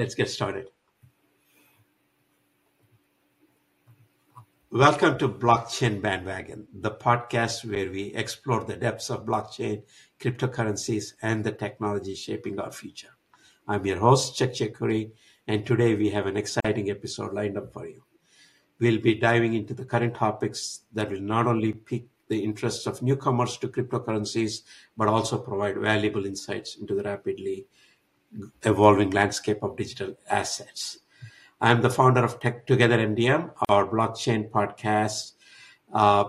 let's get started. Welcome to Blockchain Bandwagon, the podcast where we explore the depths of blockchain, cryptocurrencies, and the technology shaping our future. I'm your host, Chuck Chekuri, and today we have an exciting episode lined up for you. We'll be diving into the current topics that will not only pique the interests of newcomers to cryptocurrencies, but also provide valuable insights into the rapidly evolving landscape of digital assets. I'm the founder of Tech Together MDM, our blockchain podcast, uh,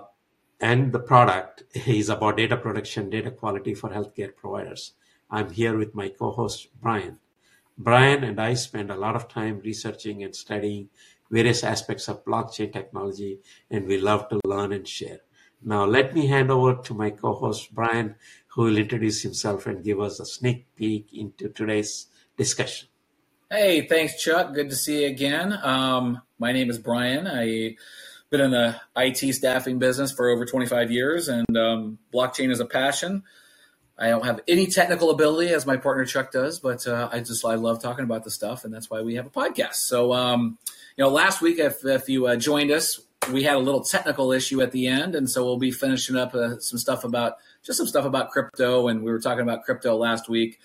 and the product is about data protection, data quality for healthcare providers. I'm here with my co-host Brian. Brian and I spend a lot of time researching and studying various aspects of blockchain technology, and we love to learn and share. Now, let me hand over to my co-host Brian, who will introduce himself and give us a sneak peek into today's discussion. Hey, thanks, Chuck. Good to see you again. Um, my name is Brian. I've been in the IT staffing business for over 25 years, and um, blockchain is a passion. I don't have any technical ability as my partner Chuck does, but uh, I just I love talking about the stuff, and that's why we have a podcast. So, um, you know, last week if, if you uh, joined us, we had a little technical issue at the end, and so we'll be finishing up uh, some stuff about just some stuff about crypto, and we were talking about crypto last week.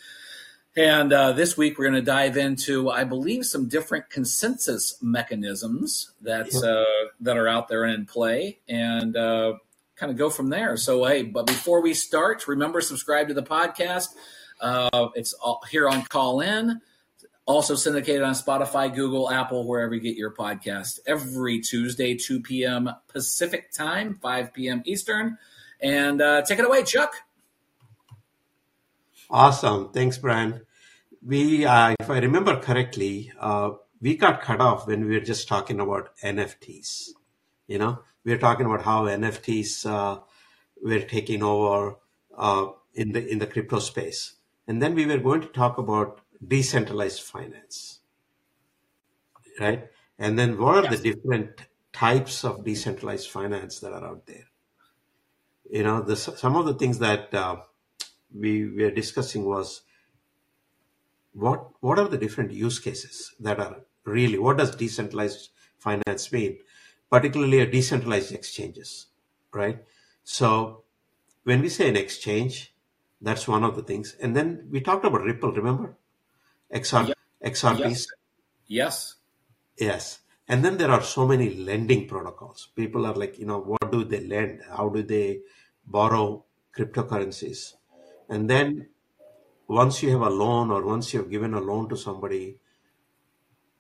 And uh, this week we're going to dive into, I believe, some different consensus mechanisms that uh, that are out there and in play, and uh, kind of go from there. So, hey, but before we start, remember subscribe to the podcast. Uh, it's all, here on Callin, also syndicated on Spotify, Google, Apple, wherever you get your podcast. Every Tuesday, 2 p.m. Pacific time, 5 p.m. Eastern. And uh, take it away, Chuck. Awesome. Thanks, Brian. We, uh, if I remember correctly, uh, we got cut off when we were just talking about NFTs. You know, we were talking about how NFTs uh, were taking over uh, in the in the crypto space, and then we were going to talk about decentralized finance, right? And then what are yes. the different types of decentralized finance that are out there? You know, the, some of the things that uh, we were discussing was what what are the different use cases that are really what does decentralized finance mean? Particularly a decentralized exchanges right? So when we say an exchange that's one of the things. And then we talked about ripple remember? Xr xrps yes. yes. Yes and then there are so many lending protocols people are like you know what do they lend how do they borrow cryptocurrencies and then once you have a loan or once you have given a loan to somebody,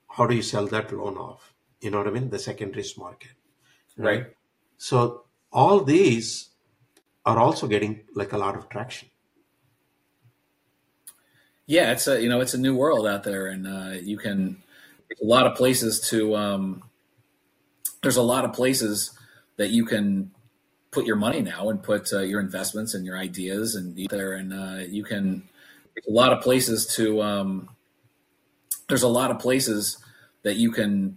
how do you sell that loan off? You know what I mean? The secondaries market. Right. right. So all these are also getting like a lot of traction. Yeah, it's a you know it's a new world out there, and uh, you can a lot of places to. Um, there's a lot of places that you can put your money now and put uh, your investments and your ideas and there and uh, you can a lot of places to um, there's a lot of places that you can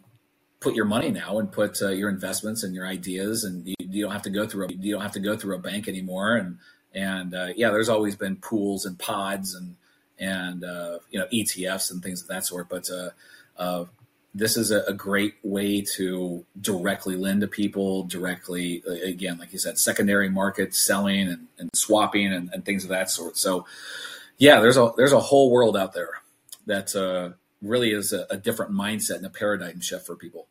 put your money now and put uh, your investments and your ideas and you, you, don't have to go through a, you don't have to go through a bank anymore and and uh, yeah there's always been pools and pods and and uh, you know ETFs and things of that sort but uh, uh, this is a, a, great way to directly lend to people directly again like you said secondary market selling and, and swapping and, and, things of that sort. So yeah there's a there's a whole world out there that uh, really is a, a, different mindset and a paradigm shift for people.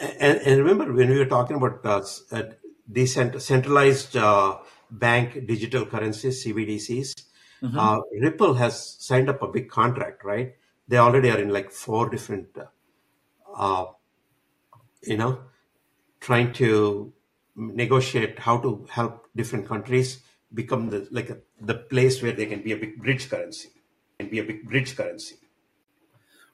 And, and remember when we were talking about uh, decentralized uh, bank digital currencies cbdc's mm-hmm. Uh, ripple has signed up a big contract right they already are in like four different, uh, you know, trying to negotiate how to help different countries become the like a, the place where they can be a big bridge currency and be a big bridge currency.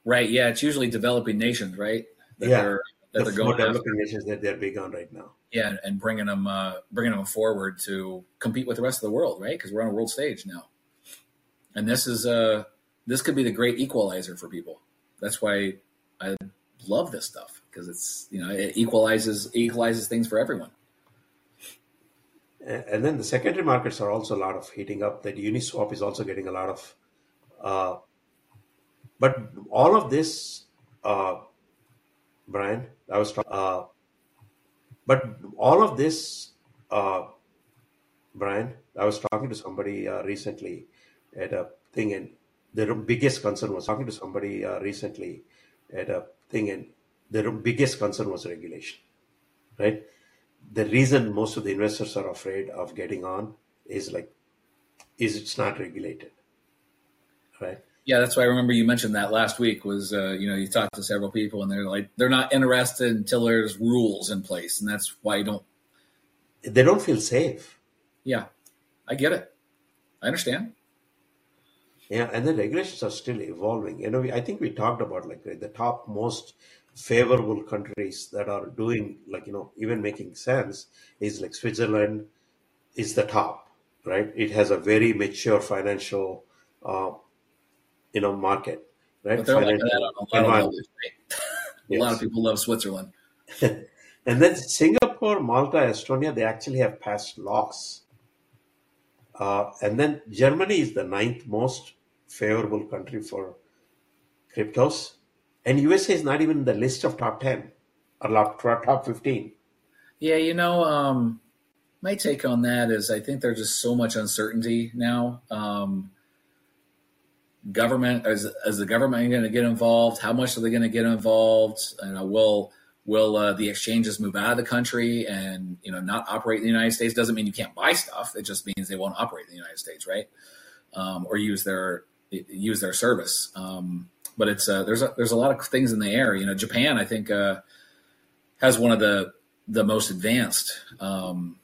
Right. Yeah. It's usually developing nations, right? That yeah. They're, that the they're going developing nations that they're big on right now. Yeah, and bringing them, uh, bringing them forward to compete with the rest of the world, right? Because we're on a world stage now, and this is uh, this could be the great equalizer for people. That's why I love this stuff because it's you know it equalizes equalizes things for everyone. And then the secondary markets are also a lot of heating up. That Uniswap is also getting a lot of uh, but all of this, uh, Brian, I was talking, uh, but all of this, uh, Brian, I was talking to somebody uh, recently at a thing, and the biggest concern was talking to somebody uh, recently at a thing, and the biggest concern was regulation, right? The reason most of the investors are afraid of getting on is like, is it's not regulated, right? Yeah, that's why I remember you mentioned that last week. Was uh, you know you talked to several people and they're like they're not interested until there's rules in place, and that's why you don't. They don't feel safe. Yeah, I get it. I understand. Yeah, and the regulations are still evolving. You know, we, I think we talked about like the top most favorable countries that are doing like you know even making sense is like Switzerland is the top, right? It has a very mature financial, uh, you know, market, right? But they're like that on a lot of levels, right? A lot of people love Switzerland. And then Singapore, Malta, Estonia, they actually have passed laws. Uh, and then Germany is the ninth most favorable country for cryptos. And USA is not even in the list of top 10 or top, top 15. Yeah, you know, um, my take on that is I think there's just so much uncertainty now. Um, government is, is the government going to get involved? How much are they going to get involved? And uh, will will uh, the exchanges move out of the country and you know not operate in the United States? Doesn't mean you can't buy stuff. It just means they won't operate in the United States, right? Um, or use their use their service. Um, but it's uh, there's a, there's a lot of things in the air. You know, Japan I think uh, has one of the the most advanced um,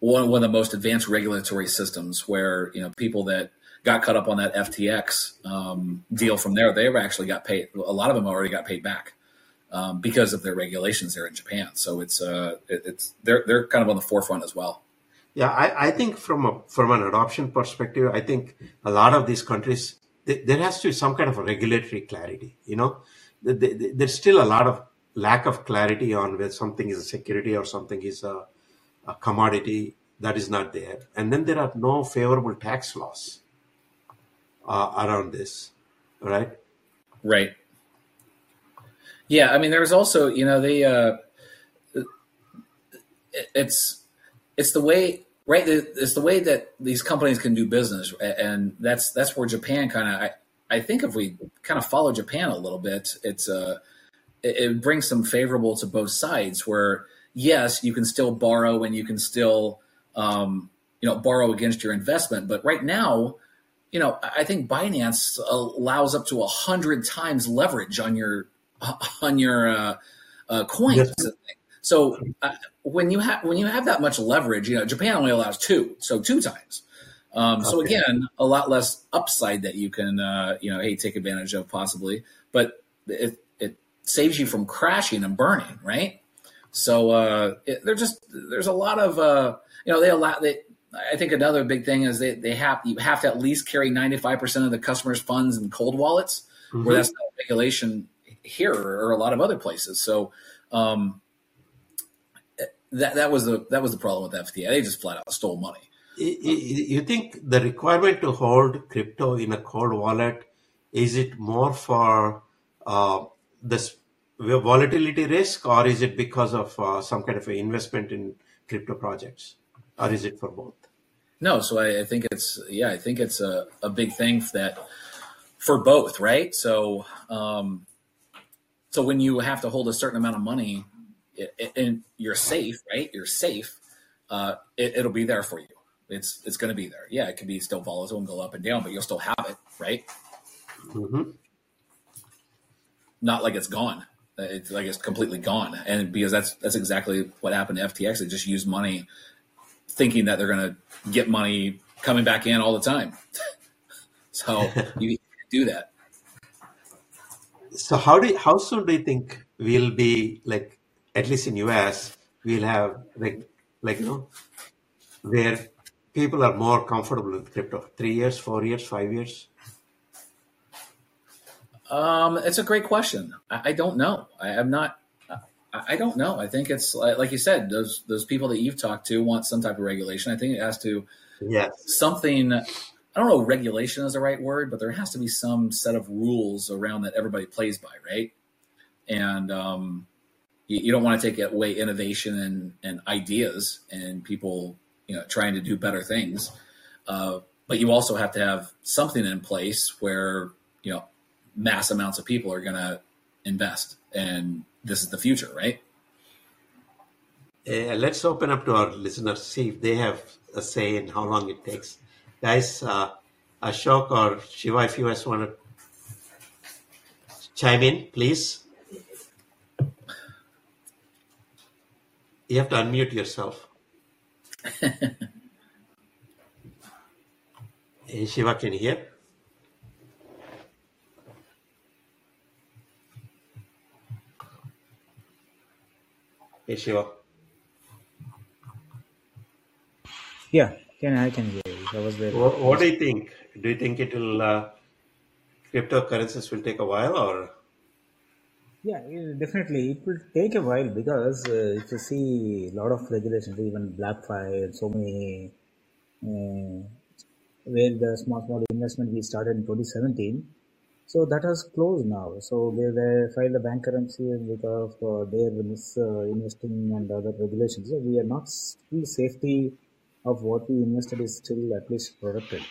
one one of the most advanced regulatory systems where you know people that got caught up on that FTX um, deal from there, they've actually got paid. A lot of them already got paid back um, because of their regulations there in Japan. So it's uh, it, it's they're they're kind of on the forefront as well. Yeah, I, I think from a from an adoption perspective, I think a lot of these countries th- there has to be some kind of regulatory clarity. You know, Th- th- th- there's still a lot of lack of clarity on whether something is a security or something is a, a commodity that is not there, and then there are no favorable tax laws uh, around this, right? Right. Yeah, I mean, there's also you know they uh, it's it's the way right it's the way that these companies can do business and that's that's where japan kind of I, I think if we kind of follow japan a little bit it's uh it, it brings some favorable to both sides where yes you can still borrow and you can still um, you know borrow against your investment but right now you know i think binance allows up to a hundred times leverage on your on your uh, uh, coins Yes. So uh, when you have when you have that much leverage, you know Japan only allows two, so two times. Um, so again, a lot less upside that you can uh, you know hey take advantage of possibly, but it it saves you from crashing and burning, right? So uh, it, they're just there's a lot of uh, you know they allow they. I think another big thing is they, they have you have to at least carry 95% of the customer's funds in cold wallets, Mhm. where that's not regulation here or a lot of other places. So um, that that was the that was the problem with FTX. They just flat out stole money. You think the requirement to hold crypto in a cold wallet is it more for uh, this volatility risk, or is it because of uh, some kind of an investment in crypto projects, or is it for both? No, so I, I think it's yeah, I think it's a, a big thing that for both, right? So um, so when you have to hold a certain amount of money, it, and you're safe, right? You're safe. Uh, it, it'll be there for you. It's it's going to be there. Yeah, it could be still volatile and go up and down, but you'll still have it, right? hmm Not like it's gone. It's like it's completely gone, and because that's that's exactly what happened to FTX. They just used money, thinking that they're going to get money coming back in all the time. so you can't do that. So how do you, how soon do you think we'll be like at least in US we'll have like like you know where people are more comfortable with crypto? Three years, four years, five years? Um, it's a great question. I, I don't know. I, I'm not. I, I don't know. I think it's like, like you said. Those those people that you've talked to want some type of regulation. I think it has to Yes. something. I I don't know regulation is the right word, but there has to be some set of rules around that everybody plays by, right? And um, you, you, don't want to take away innovation and, and ideas and people, you know, trying to do better things. Uh, but you also have to have something in place where you know mass amounts of people are going to invest, and this is the future, right? Uh, let's open up to our listeners, see if they have a say in how long it takes. Guys, uh, Ashok or Shiva, if you guys want to chime in, please. You have to unmute yourself. hey, Shiva, can you hear? Hey, Shiva. Yeah, can I can hear you. That was very. What, what do you think? Do you think it will uh, cryptocurrencies will take a while or? Yeah, definitely. It will take a while because uh, if you see a lot of regulations, even BlockFi and so many, uh, where the small small investment we started in 2017, so that has closed now. So they, they filed the bankruptcy because of uh, their mis, uh, investing and other regulations. So we are not still safety of what we invested is still at least protected.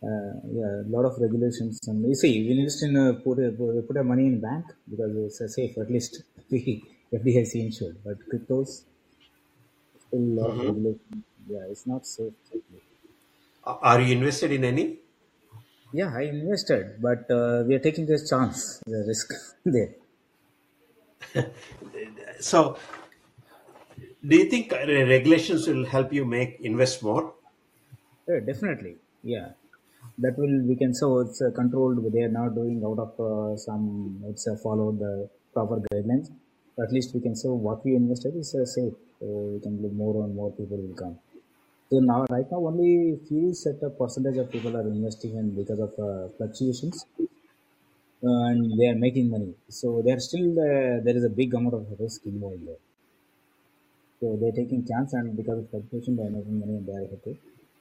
Uh, yeah, a lot of regulations. And you see, we invest in a, put a, put our money in bank because it's a safe. At least we FDIC insured. But cryptos, still a lot mm-hmm. of regulations. Yeah, it's not safe. Are you invested in any? Yeah, I invested, but uh, we are taking this chance, the risk there. so do you think regulations will help you make invest more? Yeah, definitely. Yeah, that will we can so it's uh, controlled. They are not doing out of uh, some. It's uh, follow the proper guidelines. At least we can say what we invested is uh, safe. So we can look more and more people will come. So now, right now, only few set of percentage of people are investing in because of uh, fluctuations, uh, and they are making money. So they are still uh, there is a big amount of risk involved there. So they're taking chance and because of fluctuation, they're making money and they're happy.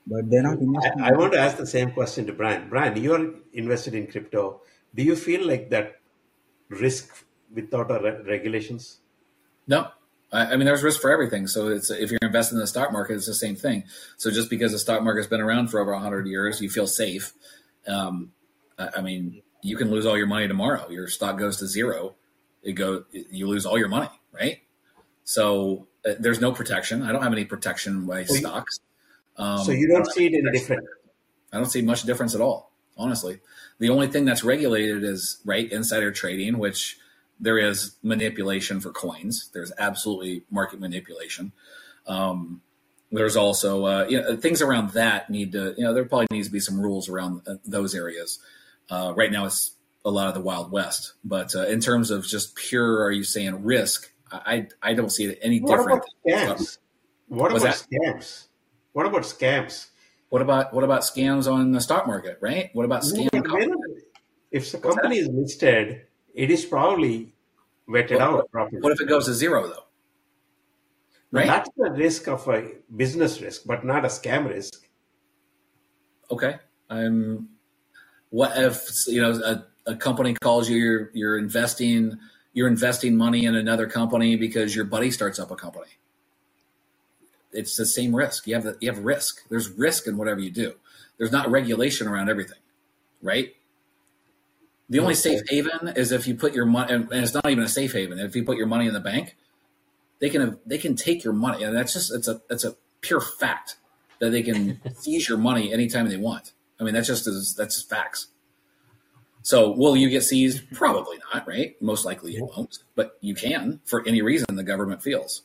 But they're not investing. I, I want to ask the same question to Brian. Brian, you're invested in crypto. Do you feel like that risk without re- regulations? No, I, mean, there's risk for everything. So it's if you're investing in the stock market, it's the same thing. So just because the stock market's been around for over 100 years, you feel safe. Um, I, I, mean, you can lose all your money tomorrow. Your stock goes to zero. It go, you lose all your money, right? So uh, there's no protection. I don't have any protection by well, stocks. Um, so you don't see it any different. I don't see much difference at all, honestly. The only thing that's regulated is right insider trading, which there is manipulation for coins. There's absolutely market manipulation. Um, there's also uh, you know, things around that need to you know there probably needs to be some rules around uh, those areas. Uh, right now, it's a lot of the wild west. But uh, in terms of just pure, are you saying risk? I I don't see it any what different. About scams? What about scams? What about scams? What about what about scams on the stock market? Right? What about scams? if the company is listed, it is probably vetted what, out properly. What if it goes to zero though? Right? that's the risk of a business risk, but not a scam risk. Okay. I'm. What if you know a, a company calls you? You're you're investing you're investing money in another company because your buddy starts up a company. It's the same risk. You have the, you have risk. There's risk in whatever you do. There's not regulation around everything, right? The only safe haven is if you put your money, and it's not even a safe haven. If you put your money in the bank, they can they can take your money, and that's just it's a it's a pure fact that they can seize your money anytime they want. I mean, that's just that's just facts. So will you get seized? Probably not, right? Most likely you won't, but you can for any reason the government feels.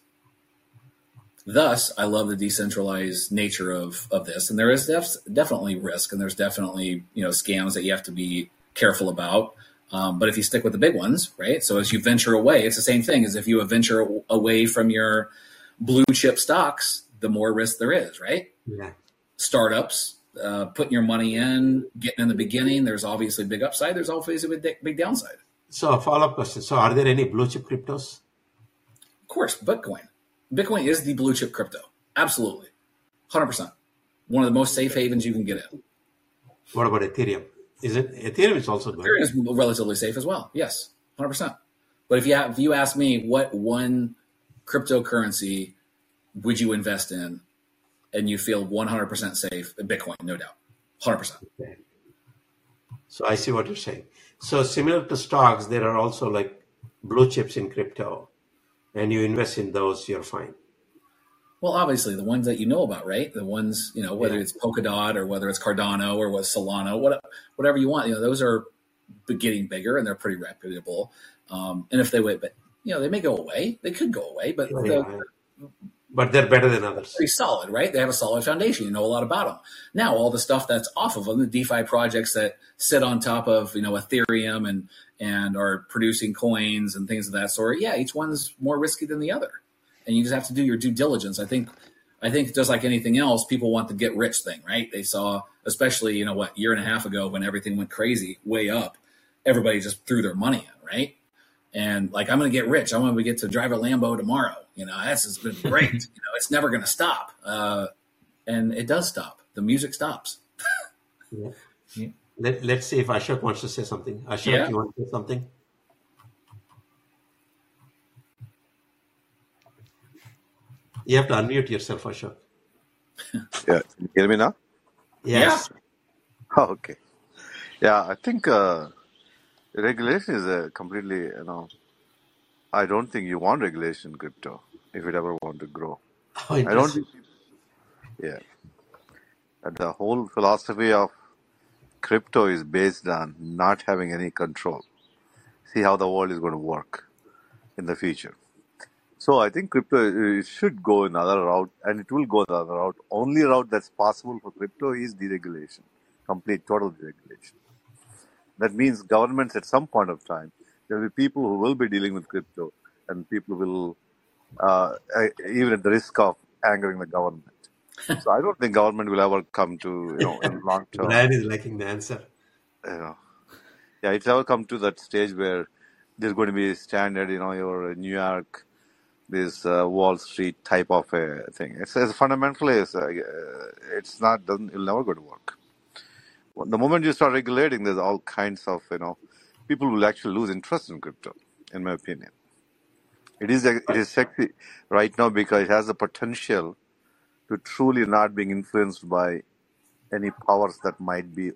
Thus, I love the decentralized nature of, of this. And there is def- definitely risk and there's definitely, you know, scams that you have to be careful about. Um, but if you stick with the big ones, right? So as you venture away, it's the same thing as if you venture away from your blue chip stocks, the more risk there is, right? Yeah. Startups, uh, putting your money in, getting in the beginning, there's obviously big upside. There's obviously a big, big downside. So a follow-up question. So are there any blue chip cryptos? Of course, Bitcoin. Bitcoin is the blue chip crypto. Absolutely. 100%. One of the most safe havens you can get in. What about Ethereum? Is it Ethereum is also good? Ethereum is relatively safe as well. Yes, hundred percent. But if you have, if you ask me, what one cryptocurrency would you invest in, and you feel one hundred percent safe? Bitcoin, no doubt, hundred percent. Okay. So I see what you're saying. So similar to stocks, there are also like blue chips in crypto, and you invest in those, you're fine. Well, obviously the ones that you know about, right? The ones you know, whether Yeah. it's Polkadot or whether it's Cardano or what Solana, what, whatever you want. You know, those are getting bigger and they're pretty reputable. Um, and if they wait, but you know, they may go away. They could go away, but they're Yeah. But they're better than others. pretty solid, right? They have a solid foundation. You know a lot about them. Now, all the stuff that's off of them, the DeFi projects that sit on top of you know Ethereum and and are producing coins and things of that sort. Yeah, each one's more risky than the other, and you just have to do your due diligence. I think. I think just like anything else, people want the get rich thing, right? They saw, especially you know what, year and a half ago when everything went crazy, way up, everybody just threw their money in, right? And like, I'm going to get rich. I want to get to drive a Lambo tomorrow. You know, that's has been great. you know, it's never going to stop. Uh, and it does stop. The music stops. Yeah. Yeah. Let, let's see if Ashok wants to say something. Ashok, Yeah. you want to say something? You have to unmute yourself, Ashok. Yeah, can you hear me now? Yes. Oh, okay. Yeah, I think uh, regulation is a completely, you know, I don't think you want regulation in crypto if it ever want to grow. Oh, I don't think, yeah. And the whole philosophy of crypto is based on not having any control. See how the world is going to work in the future. So I think crypto should go another route, and it will go another route. Only route that's possible for crypto is deregulation, complete total deregulation. That means governments at some point of time, there will be people who will be dealing with crypto, and people will, uh, even at the risk of angering the government. So I don't think government will ever come to, you know, in long term. Brian is liking the answer. You know, yeah, it's ever come to that stage where there's going to be standard, you know, your New York, this uh, Wall Street type of a thing. It's, it's fundamentally, it's, uh, it's not, doesn't, it'll never go to work. The moment you start regulating, there's all kinds of, you know, people will actually lose interest in crypto, in my opinion. It is, it is sexy right now because it has the potential to truly not being influenced by any powers that might be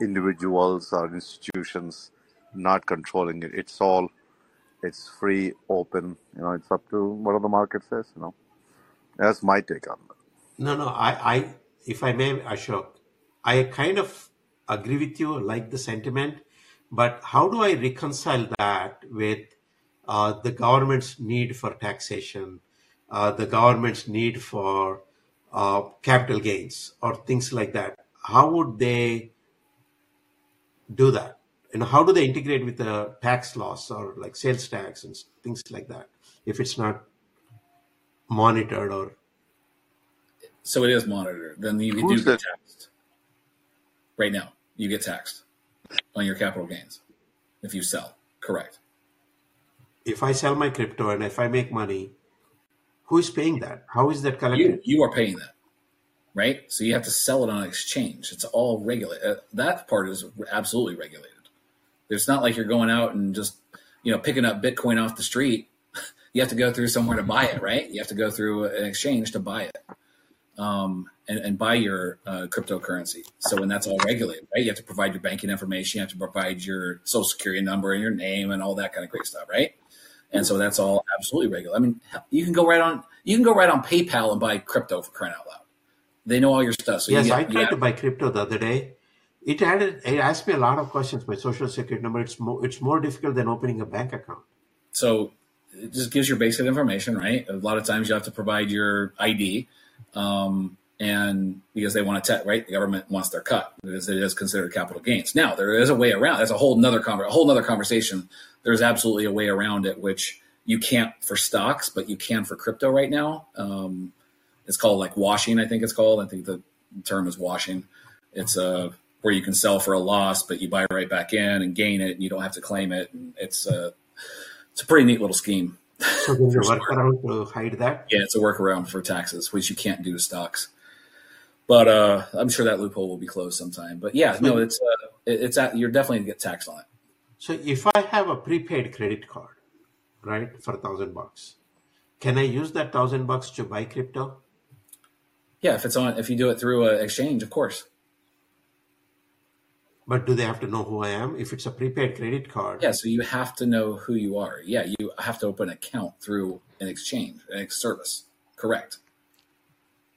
individuals or institutions not controlling it. It's all it's free, open. You know, it's up to whatever the market says. You know, that's my take on that. No, no. I, I, if I may, Ashok, I kind of agree with you, like the sentiment, but how do I reconcile that with uh, the government's need for taxation, uh, the government's need for uh, capital gains, or things like that? How would they do that? And how do they integrate with the tax laws or like sales tax and things like that if it's not monitored or So it is monitored. Then you do Who's get taxed. Right now, you get taxed on your capital gains if you sell. Correct. if I sell my crypto and if I make money, who is paying that? How is that You collected? you are paying that, right? So you have to sell it on exchange. It's all regulated. Uh, that part is absolutely regulated. It's not like you're going out and just you know picking up Bitcoin off the street. You have to go through somewhere to buy it, right? You have to go through an exchange to buy it. um, and, and buy your uh, cryptocurrency. So when that's all regulated, right? You have to provide your banking information, you have to provide your social security number and your name and all that kind of great stuff, right? And so that's all absolutely regular. I mean, you can go right on you can go right on PayPal and buy crypto for crying out loud. They know all your stuff. So Yes, you I get, you tried to buy crypto the other day. It added, it asked me a lot of questions. My social security number. It's more, it's more difficult than opening a bank account. so it just gives your basic information, right? A lot of times you have to provide your ID, um, and because they want to, te- right? The government wants their cut because it is considered capital gains. Now there is a way around. That's a whole nother conver- a whole nother conversation. There's absolutely a way around it, which you can't for stocks, but you can for crypto right now. Um, it's called like washing, I think it's called. I think the term is washing. It's uh, where you can sell for a loss, but you buy right back in and gain it, and you don't have to claim it. And it's uh, it's a pretty neat little scheme. So there's a workaround to hide that. Yeah, it's a workaround for taxes, which you can't do to stocks. but uh, I'm sure that loophole will be closed sometime. But yeah, no, it's uh, it's at, you're definitely gonna get taxed on it. So if I have a prepaid credit card, right, for a thousand bucks, can I use that thousand bucks to buy crypto? Yeah, if it's on if you do it through an exchange, of course. But do they have to know who I am? If it's a prepaid credit card, Yeah, so you have to know who you are. Yeah, you have to open an account through an exchange, an service. Correct.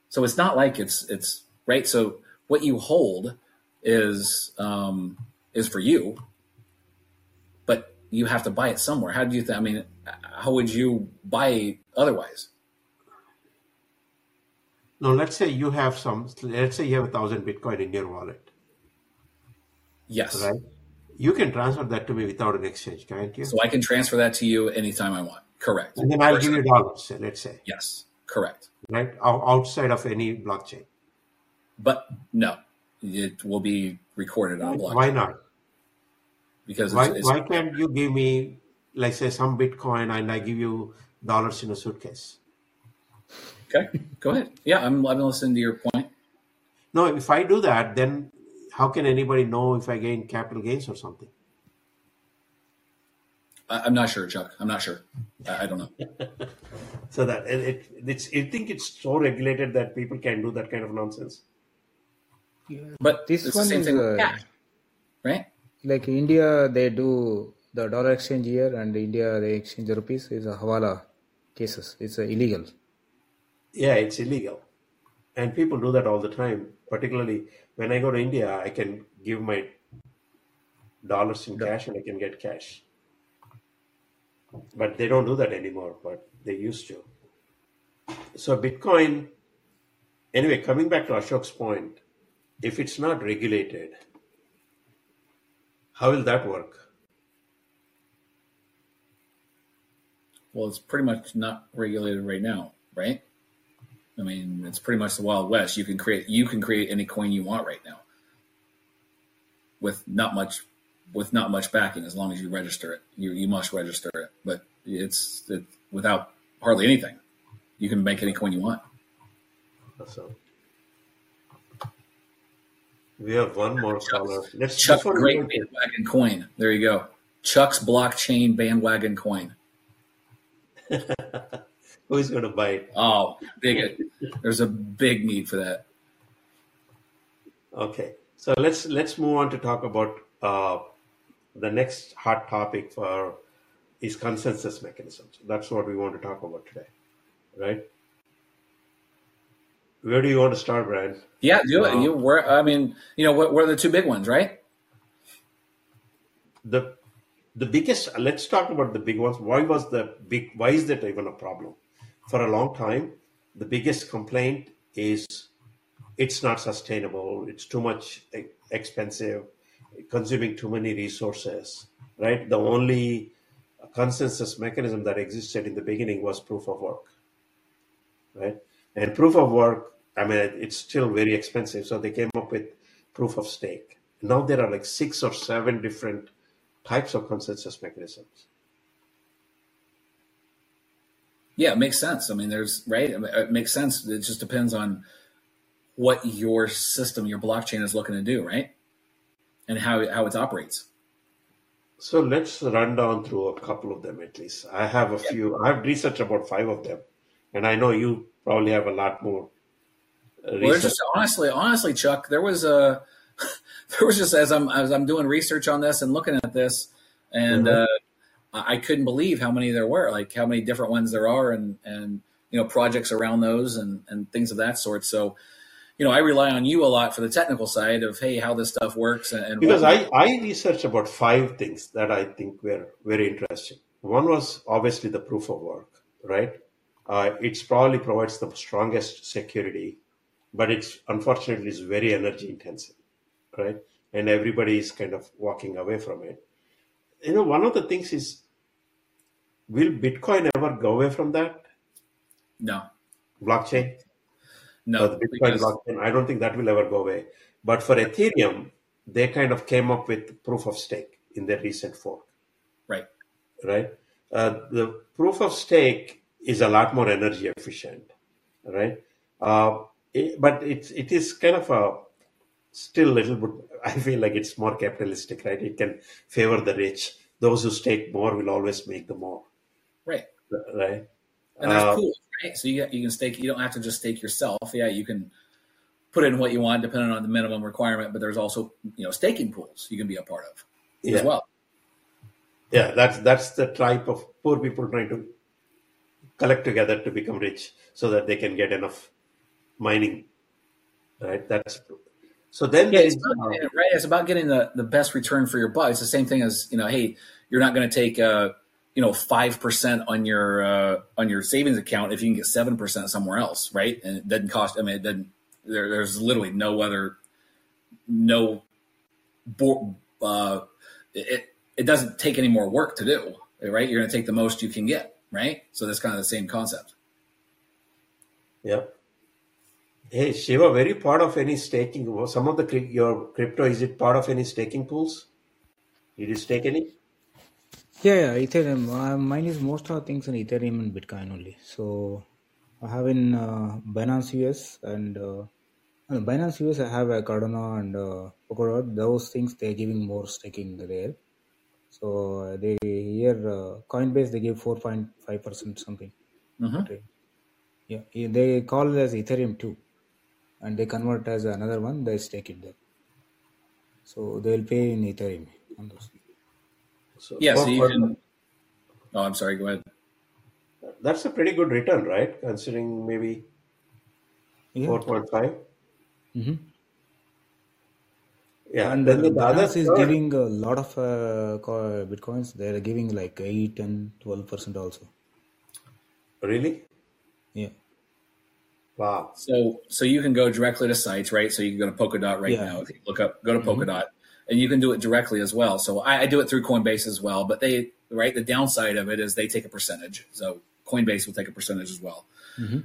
So it's not like it's it's right. So what you hold is um, is for you, you have to buy it somewhere. How do you? Th- I mean, how would you buy otherwise? Now, let's say you have some, let's say you have a thousand Bitcoin in your wallet, Yes. right? You can transfer that to me without an exchange, can't you? So I can transfer that to you anytime I want. Correct. And then I'll give you dollars, let's say, Yes. Correct. right? O- Outside of any blockchain. But no, it will be recorded on blockchain Why not? Because Why, it's, it's why can't you give me, like, say, some Bitcoin and I give you dollars in a suitcase? okay. Go ahead. Yeah, I'm I'm listening to your point. No, if I do that, then how can anybody know if I gain capital gains or something? I, I'm not sure, Chuck. I'm not sure. I, I don't know. So that it, it, it's, I think it's so regulated that people can do that kind of nonsense. yeah. But This it's the one same is, thing with uh, right? Like India, they do the dollar exchange here, and India they exchange rupees. Is a hawala cases. It's illegal. Yeah, it's illegal. And people do that all the time. Particularly when I go to India, I can give my dollars in cash and I can get cash. But they don't do that anymore, but they used to. So Bitcoin, anyway, coming back to Ashok's point, if it's not regulated, how will that work? Well, it's pretty much not regulated right now, right? I mean, it's pretty much the Wild West. You can create you can create any coin you want right now, with not much with not much backing. As long as you register it, you you must register it. But it's it, without hardly anything, you can make any coin you want. So we have one more caller. Let's we great go bandwagon coin. There you go. Chuck's blockchain bandwagon coin. Who is going to buy it? Oh, big! There's a big need for that. Okay, so let's let's move on to talk about uh, the next hot topic for is consensus mechanisms. That's what we want to talk about today, right? Where do you want to start, Brian? Yeah, do it. Wow. You were. I mean, you know, what, what are the two big ones, right? The the biggest. Let's talk about the big ones. Why was the big? Why is that even a problem? For a long time, the biggest complaint is it's not sustainable. It's too much expensive, consuming too many resources. Right. The only consensus mechanism that existed in the beginning was proof of work. Right. And proof of work. I mean, it's still very expensive. So they came up with proof of stake. Now there are like six or seven different types of consensus mechanisms. Yeah, it makes sense. I mean, there's right. It makes sense. It just depends on what your system, your blockchain is looking to do, right? And how how it operates. So let's run down through a couple of them at least. I have a few. I have researched about five of them, and I know you probably have a lot more uh, Well, just honestly, honestly, Chuck, there was a there was just as I'm as I'm doing research on this and looking at this, and Mhm. uh, I I couldn't believe how many there were, like how many different ones there are, and and you know projects around those and and things of that sort. So, you know, I rely on you a lot for the technical side of hey, how this stuff works and, and Because whatnot. I, I researched about five things that I think were very interesting. One was obviously the proof of work, right? Uh, it's probably provides the strongest security, but it's unfortunately is very energy intensive, right? And everybody is kind of walking away from it. You know, one of the things is, will Bitcoin ever go away from that no, blockchain? no, the Bitcoin because blockchain. I don't think that will ever go away. But for Ethereum, they kind of came up with proof of stake in their recent fork, right, right? Uh, the proof of stake is a lot more energy efficient, right? Uh, it, but it's it is kind of a still little bit. I feel like it's more capitalistic, right? It can favor the rich. Those who stake more will always make the more, Right. right? And there's Uh, pools, right? So you you can stake. You don't have to just stake yourself. Yeah, you can put in what you want depending on the minimum requirement. But there's also you know staking pools you can be a part of yeah, as well. yeah. That's that's the type of poor people trying to collect together to become rich, so that they can get enough mining, right? That's so. Then Yeah, it's about, uh, right. It's about getting the, the best return for your buck. It's the same thing as you know. Hey, you're not going to take uh, you know five percent on your uh, on your savings account if you can get seven percent somewhere else, right? And it doesn't cost. I mean, it doesn't. There, there's literally no other no. Bo- uh, it it doesn't take any more work to do, right? You're going to take the most you can get, right? So that's kind of the same concept. yeah. Hey Shiva, were you part of any staking? Some of the your crypto is it part of any staking pools? Did you stake any? Yeah, yeah, Ethereum. Uh, mine is most of the things in Ethereum and Bitcoin only. So I have in uh, Binance US and uh, Binance US. I have a Cardano and uh, Polkadot. Those things they're giving more staking there. So uh, they here uh, Coinbase they give four point five percent something. Mm-hmm. Yeah, yeah, they call it as Ethereum too, and they convert as another one. They stake it there. So they'll pay in Ethereum on those. So Yeah. So you can. Oh, I'm sorry. Go ahead. That's a pretty good return, right? Considering maybe Yeah. four point five. hmm Yeah. And then the other Binance is giving a lot of uh, bitcoins. They're giving like 8 and 12 percent also. really Yeah. wow. So so you can go directly to sites, right? So you can go to Polkadot right Yeah. now. If you look up, go to Polkadot, and you can do it directly as well. So I, I do it through Coinbase as well. But they right, the downside of it is they take a percentage. So Coinbase will take a percentage as well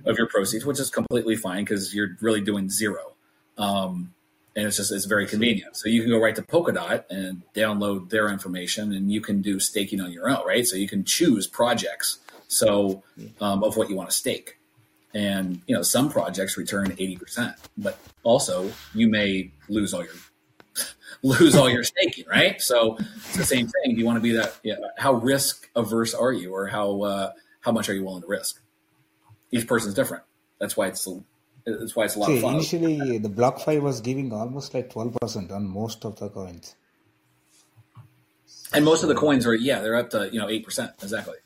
of your proceeds, which is completely fine because you're really doing zero. Um, and it's just it's very convenient. So you can go right to Polkadot and download their information, and you can do staking on your own, right? So you can choose projects so um, of what you want to stake. And you know some projects return 80% but also you may lose all your lose all your staking right? So it's the same thing. You want to be that yeah, how risk averse are you or how uh, how much are you willing to risk? Each person's different. That's why it's that's why it's a lot See, of fun initially the BlockFi was giving almost like 12 percent on most of the coins. and most of the coins are yeah they're up to you know 8% exactly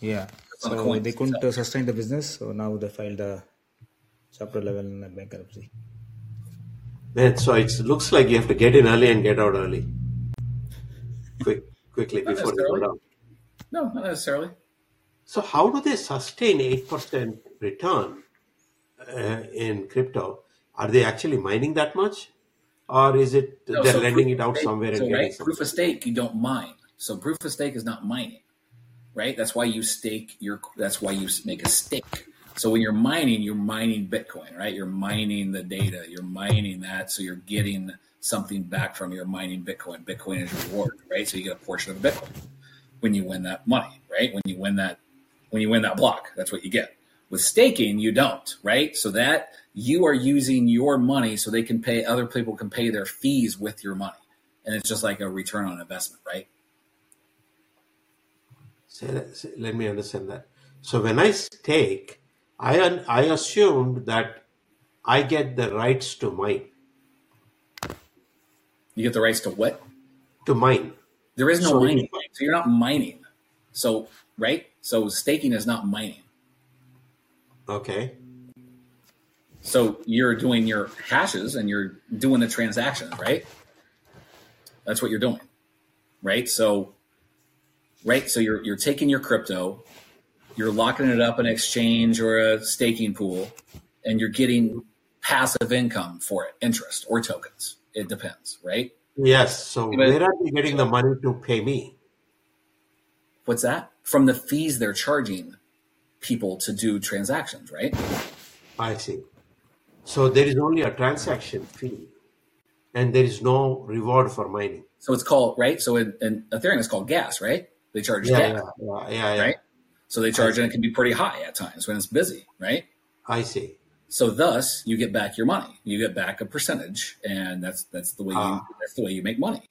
Yeah. On the So coins they couldn't uh, sustain the business, so now they filed a chapter 11 bankruptcy. Man, so it looks like you have to get in early and get out early. Quick, quickly before they go down. no not necessarily So how do they sustain eight percent return uh, in crypto? Are they actually mining that much, or is it No, they're so lending it out stake- somewhere so, getting right, proof of stake you don't mine. So proof of stake is not mining right? That's why you stake your that's why you make a stake. So when you're mining you're mining bitcoin right? You're mining the data you're mining that so you're getting something back from your mining bitcoin. Bitcoin is your reward right? So you get a portion of the bitcoin when you win that money right? When you win that when you win that block that's what you get with staking you don't right? So that you are using your money so they can pay other people can pay their fees with your money. And it's just like a return on investment right? Say that- say- let me understand that. So when I stake, I I assumed that I get the rights to mine. you get the rights to what? To mine. there is no So- mining. so you're not mining. So right? So staking is not mining Okay. so you're doing your hashes and you're doing the transactions right that's what you're doing right so right so you're you're taking your crypto you're locking it up in an exchange or a staking pool and you're getting passive income for it interest or tokens it depends right Yes. So But- where are they getting the money to pay me? what's that from the fees they're charging people to do transactions right I see. So there is only a transaction fee, and there is no reward for mining. so it's called right so in, in ethereum it's called gas right they charge Yeah, gas yeah, yeah, yeah, right so they charge and it can be pretty high at times when it's busy right I see. So thus, you get back your money. You get back a percentage, and that's that's the way you Ah. that's the way you make money.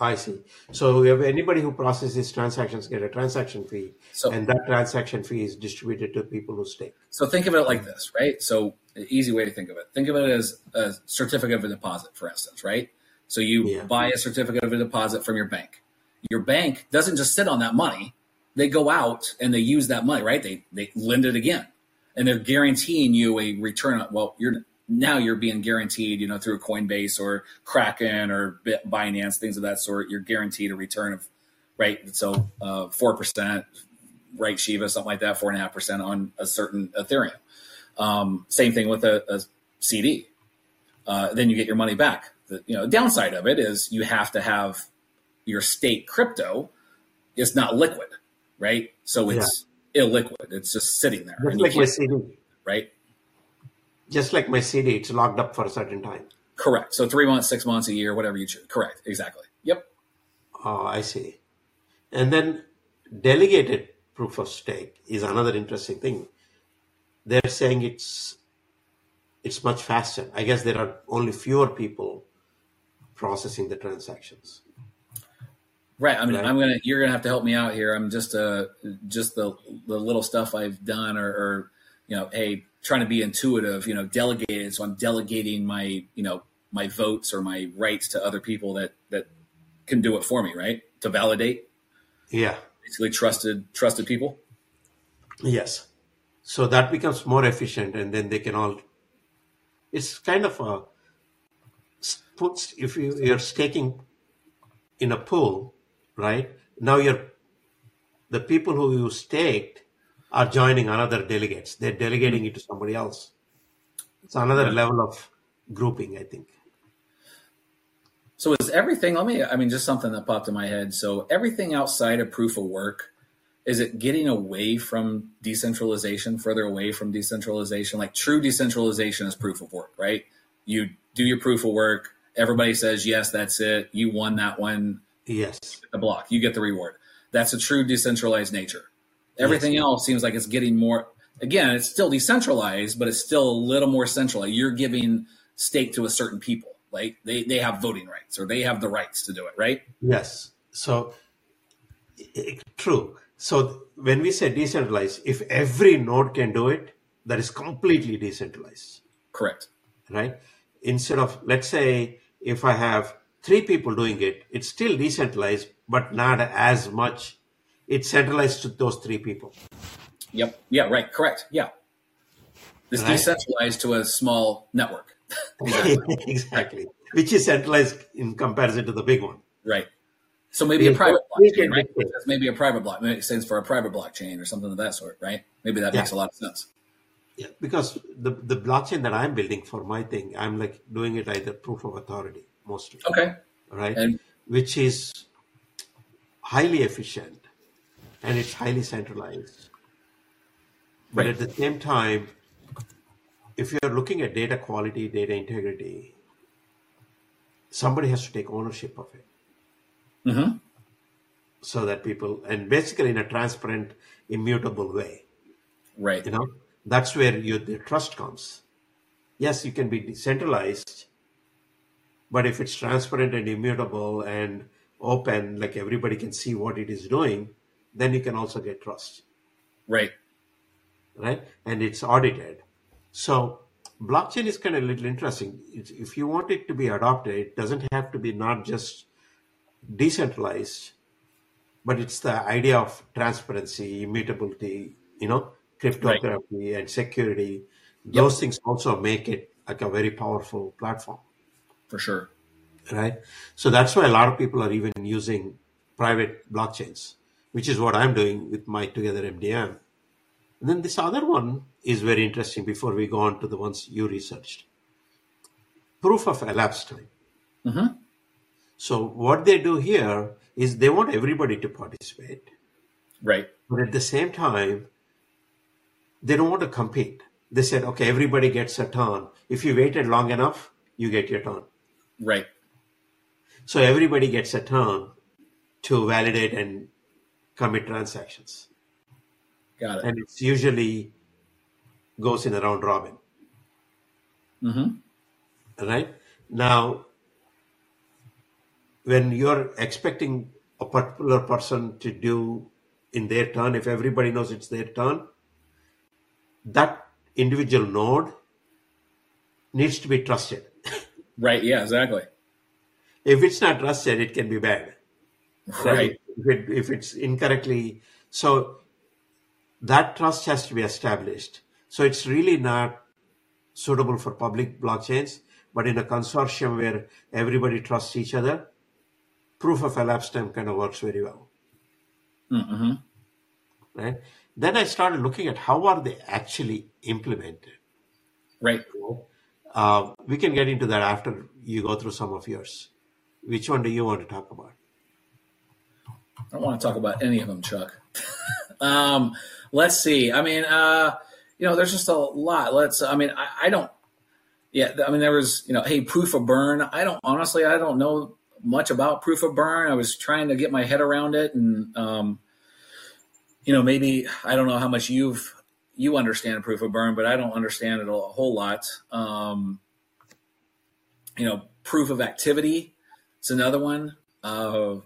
I see. So if anybody who processes transactions get a transaction fee, So and that transaction fee is distributed to people who stake. So think of it like this, right? So an easy way to think of it. Think of it as a certificate of a deposit, for instance, right? So you Yeah. buy a certificate of a deposit from your bank. Your bank doesn't just sit on that money. They go out and they use that money, right? They they lend it again. And they're guaranteeing you a return on well, you're now you're being guaranteed, you know, through a Coinbase or Kraken or Bit- Binance, things of that sort. You're guaranteed a return of right. So uh, four percent, right? Shiva, something like that, four and a half percent on a certain Ethereum. Um, same thing with a, a CD. Uh, then you get your money back. The you know downside of it is you have to have your state crypto is not liquid, right? So it's illiquid. It's just sitting there, Just and like my CD. right? Just like my CD, it's locked up for a certain time. Correct. So three months, six months, a year, whatever you choose. Correct. Exactly. Yep. Oh, I see. And then delegated proof of stake is another interesting thing. They're saying it's it's much faster. I guess there are only fewer people processing the transactions. Right. I mean, Right. I'm gonna. You're gonna have to help me out here. I'm just uh just the the little stuff I've done, or, or you know, hey, trying to be intuitive. You know, delegated. So I'm delegating my you know my votes or my rights to other people that that can do it for me. Right. To validate, Yeah. basically trusted trusted people. Yes. So that becomes more efficient, and then they can all. It's kind of a puts if you, you're staking in a pool, right? Now you're the people who you staked are joining another delegates. They're delegating it to somebody else. It's another level of grouping, I think. So is everything? Let me. I mean, just something that popped in my head. So everything outside of proof of work, is it getting away from decentralization, further away from decentralization? Like true decentralization is proof of work, right? You do your proof of work. Everybody says yes, that's it. You won that one. Yes. The block, you get the reward. That's a true decentralized nature. Everything else seems like it's getting more. Again, it's still decentralized, but it's still a little more centralized. You're giving stake to a certain people. Like they, they have voting rights or they have the rights to do it, right? Yes. So true. So when we say decentralized, if every node can do it, that is completely decentralized. Correct. right? Instead of, let's say, if I have three people doing it, it's still decentralized, but not as much. It's centralized to those three people. Yep. Yeah. Right. Correct. Yeah. It's Right. decentralized to a small network. exactly. exactly. Which is centralized in comparison to the big one. Right. So maybe a private blockchain, right? Maybe a private block. Maybe it stands for a private blockchain or something of that sort, right? Maybe that Yeah. makes a lot of sense. Yeah, because the, the blockchain that I'm building for my thing, I'm like doing it either proof of authority mostly, Okay. right? And Which is highly efficient and it's highly centralized. But Right. at the same time, if you're looking at data quality, data integrity, somebody has to take ownership of it hmm so that people, and basically in a transparent, immutable way, right. you know, that's where you, the trust comes. Yes, you can be decentralized, but if it's transparent and immutable and open, like everybody can see what it is doing, then you can also get trust. Right. right? And it's audited. So blockchain is kind of a little interesting. It's, if you want it to be adopted, it doesn't have to be not just decentralized, but it's the idea of transparency, immutability, you know, cryptography and security. Those things also make it like a very powerful platform, For sure. right? So that's why a lot of people are even using private blockchains, which is what I'm doing with my Together MDM. And then this other one is very interesting before we go on to the ones you researched. Proof of elapsed time. hmm So what they do here is they want everybody to participate, Right. but at the same time, they don't want to compete. They said, okay, everybody gets a turn. If you waited long enough, you get your turn. Right. So everybody gets a turn to validate and commit transactions. Got it. And it's usually goes in a round robin. Mm-hmm. right? Now, when you're expecting a particular person to do in their turn, if everybody knows it's their turn, that individual node needs to be trusted. Right. Yeah. Exactly. if it's not trusted, it can be bad. Right. If, it, if it's incorrectly, so that trust has to be established. So it's really not suitable for public blockchains, but in a consortium where everybody trusts each other, proof of elapsed time kind of works very well, Mm-hmm. right? Then I started looking at how are they actually implemented. Right. Uh, we can get into that after you go through some of yours. Which one do you want to talk about? I don't want to talk about any of them, Chuck. um, let's see. I mean, uh, you know, there's just a lot. Let's. I mean, I, I don't. Yeah. I mean, there was. You know, hey, proof of burn. I don't honestly. I don't know much about proof of burn. I was trying to get my head around it, and um, you know, maybe I don't know how much you've you understand proof of burn, but I don't understand it a whole lot. Um, you know, proof of activity. It's another one. Uh,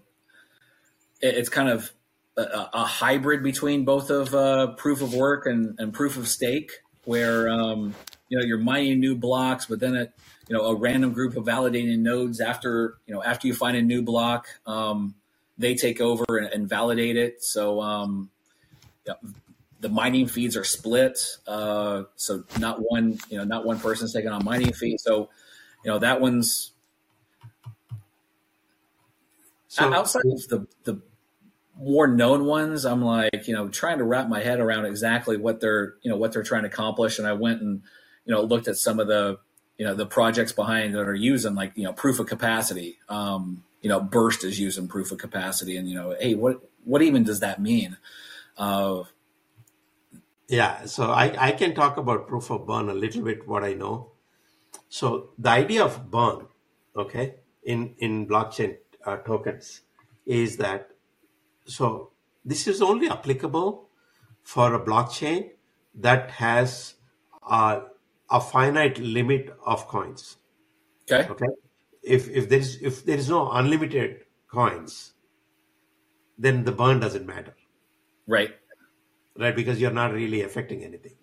it's kind of a, a hybrid between both of uh, proof of work and, and proof of stake, where um, you know you're mining new blocks, but then it you know a random group of validating nodes after you know after you find a new block, um, they take over and, and validate it. So um, yeah, the mining fees are split, uh, so not one you know not one person's taking on mining fee. So you know that one's So, outside of the the more known ones, I'm like, you know, trying to wrap my head around exactly what they're, you know, what they're trying to accomplish. And I went and, you know, looked at some of the, you know, the projects behind that are using like, you know, proof of capacity. Um, you know, Burst is using proof of capacity, and you know, hey, what what even does that mean? Uh, Yeah, so I, I can talk about proof of burn a little bit what I know. So the idea of burn, okay, in in blockchain uh, tokens, is that so this is only applicable for a blockchain that has a, a finite limit of coins. okay, Okay, if if there is if there is no unlimited coins, then the burn doesn't matter right, right? Because you're not really affecting anything,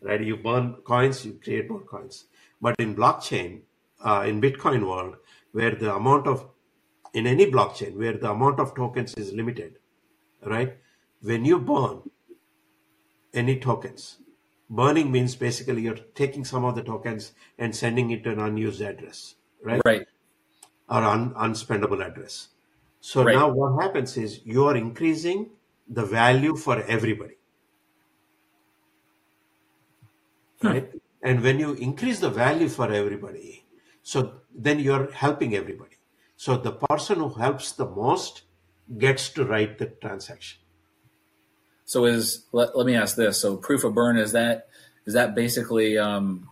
right? You burn coins, you create more coins. But in blockchain, uh, in Bitcoin world, where the amount of in any blockchain where the amount of tokens is limited, right? When you burn any tokens, burning means basically you're taking some of the tokens and sending it to an unused address, right? right, or un, unspendable address. So Right. now what happens is you are increasing the value for everybody. Hmm. Right? And when you increase the value for everybody, so then you're helping everybody. So the person who helps the most gets to write the transaction. So is let, let me ask this. So proof of burn is that is that basically um,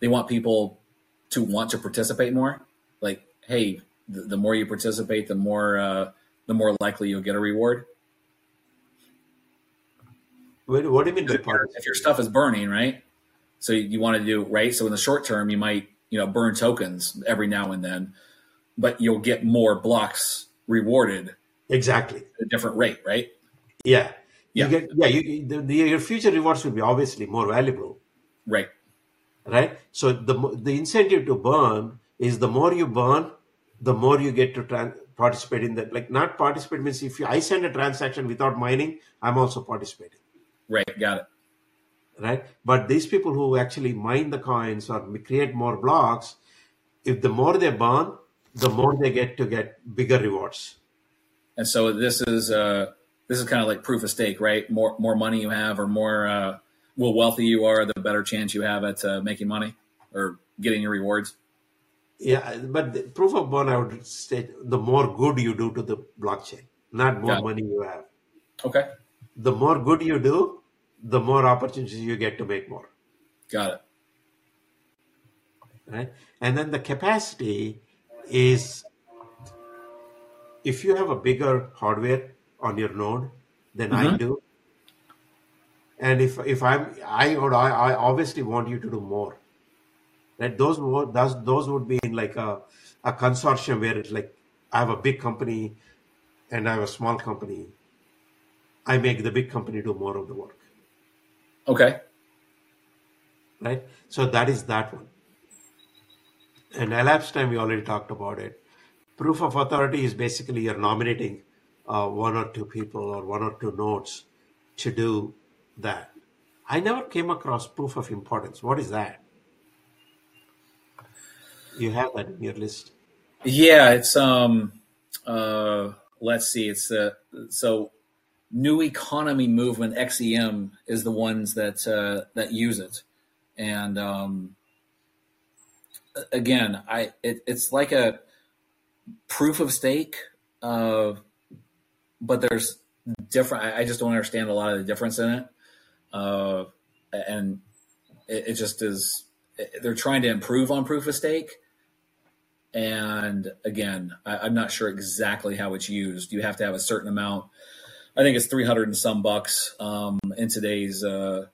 they want people to want to participate more? Like, hey, the, the more you participate, the more uh, the more likely you'll get a reward. What, what do you mean by part? If your stuff is burning, right? So you, you want to do right. So in the short term, you might you know burn tokens every now and then, but you'll get more blocks rewarded Exactly. at a different rate, right? Yeah. You Yeah. get yeah. You, the, the, your future rewards will be obviously more valuable. Right. right? So the the incentive to burn is the more you burn, the more you get to participate in that. Like not participate means if you, I send a transaction without mining, I'm also participating, Right. Got it. right? But these people who actually mine the coins or create more blocks, if the more they burn, the more they get to get bigger rewards. And so this is uh, this is kind of like proof of stake, right? More more money you have, or more uh, well wealthy you are, the better chance you have at uh, making money or getting your rewards. Yeah, but the proof of burn, I would state the more good you do to the blockchain, not more money you have. Okay, The more good you do, the more opportunities you get to make more. got it. right? And then the capacity is if you have a bigger hardware on your node than I Mhm. do, and if if I'm I would I, I obviously want you to do more, right? Those wo- those those would be in like a a consortium where it's like I have a big company and I have a small company. I make the big company do more of the work, Okay. right? So that is that one. And elapsed time, we already talked about it. Proof of authority is basically you're nominating uh, one or two people or one or two nodes to do that. I never came across proof of importance. What is that? You have that in your list. Yeah, it's um uh let's see, it's uh so new economy movement XEM is the ones that uh that use it. And um again, I it, it's like a proof of stake uh but there's different I, I just don't understand a lot of the difference in it. Uh and it, it just is they're trying to improve on proof of stake and again, I, I'm not sure exactly how it's used. You have to have a certain amount. I think it's 300 and some bucks um, in today's uh,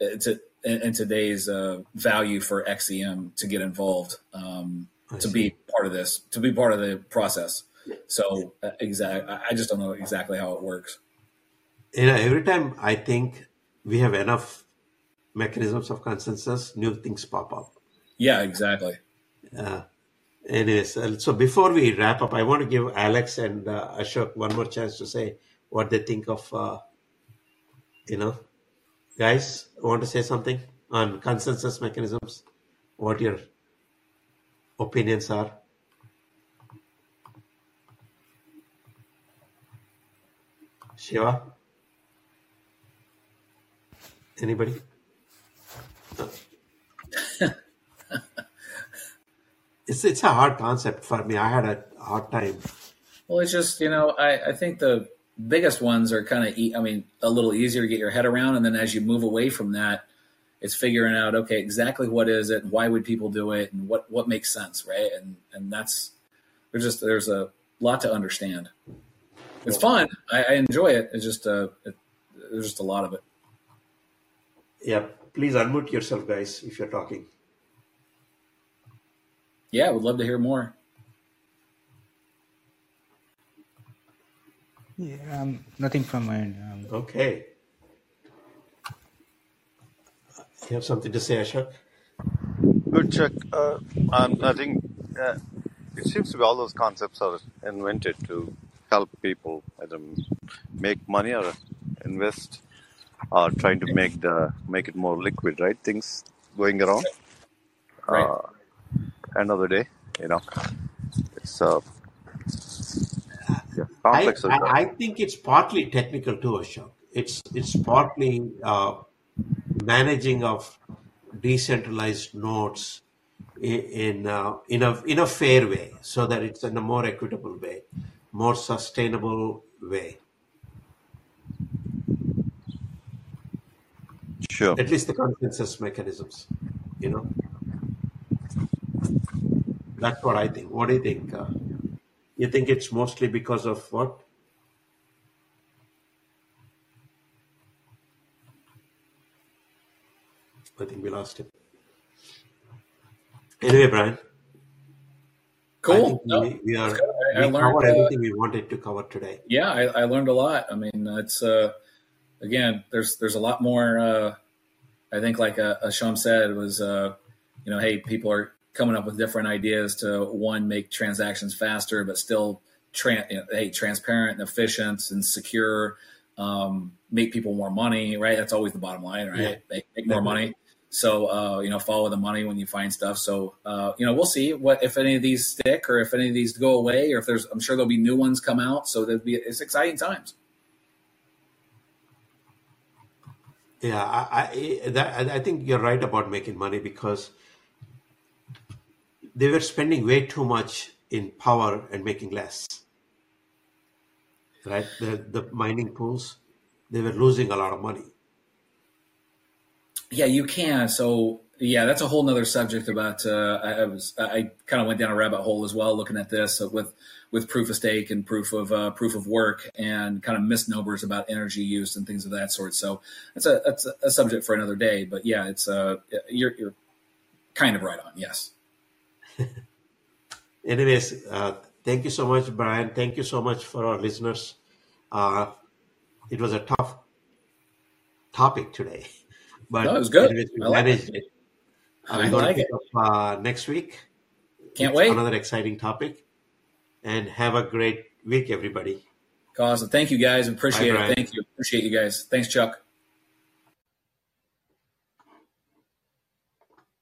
to, in, in today's uh, value for XEM to get involved um, to be part of this to be part of the process. So uh, exact, I I just don't know exactly how it works. You know, every time I think we have enough mechanisms of consensus, new things pop up. Yeah, exactly. Uh, anyways, uh, so before we wrap up, I want to give Alex and uh, Ashok one more chance to say what they think of, uh, you know, guys, want to say something on consensus mechanisms? What your opinions are? Shiva? Anybody? It's it's a hard concept for me. I had a hard time. Well, it's just you know, I, I think the biggest ones are kind of, e- I mean, a little easier to get your head around, and then as you move away from that, it's figuring out okay, exactly what is it, and why would people do it, and what what makes sense, right? And and that's there's just there's a lot to understand. It's fun. I, I enjoy it. It's just uh, it, there's just a lot of it. Yeah, please unmute yourself, guys, if you're talking. Yeah, I would love to hear more. Yeah, um, nothing from my end. Um, Okay. You have something to say, Ashok? Good check. Uh, um, I think uh, it seems to be all those concepts are invented to help people either make money or invest or trying to make the make it more liquid, right? Things going around. Right. Uh, end of the day, you know, it's uh, yeah, I, I. I think it's partly technical too, Ashok. It's it's partly uh, managing of decentralized nodes in in, uh, in a in a fair way, so that it's in a more equitable way, more sustainable way. Sure. At least the consensus mechanisms, you know. That's what I think. What do you think? Uh, you think it's mostly because of what? I think we lost him. Anyway, Brian, Cool. No, we, we are. I, I we learned. covered Uh, everything we wanted to cover today. yeah, I, I learned a lot. I mean, it's uh, again, there's there's a lot more. Uh, I think, like uh, Asham said, was uh, you know, hey, people are coming up with different ideas to one make transactions faster, but still, tran- you know, hey, transparent and efficient and secure. Um, make people more money, right? That's always the bottom line, right? Yeah, Make, make more money. So uh, you know, follow the money when you find stuff. So uh, you know, we'll see what if any of these stick or if any of these go away, or if there's. I'm sure there'll be new ones come out. So there'll be it's exciting times. Yeah, I, I, that, I think you're right about making money because they were spending way too much in power and making less. Right? The, the mining pools, they were losing a lot of money. Yeah, you can. So yeah, that's a whole nother subject about. Uh, I, was I kind of went down a rabbit hole as well, looking at this uh, with with proof of stake and proof of uh, proof of work and kind of misnomers about energy use and things of that sort. So that's a that's a subject for another day. But yeah, it's uh you're you're kind of right on. Yes. Anyways, uh, thank you so much, Brian. Thank you so much for our listeners. Uh, it was a tough topic today, but No, it was good. anyways, we I like managed it. Uh, I like to it. up uh, next week. Can't wait. Another exciting topic. And have a great week, everybody. Awesome. Thank you guys. Appreciate Bye, it. Thank you. Appreciate you guys. Thanks, Chuck.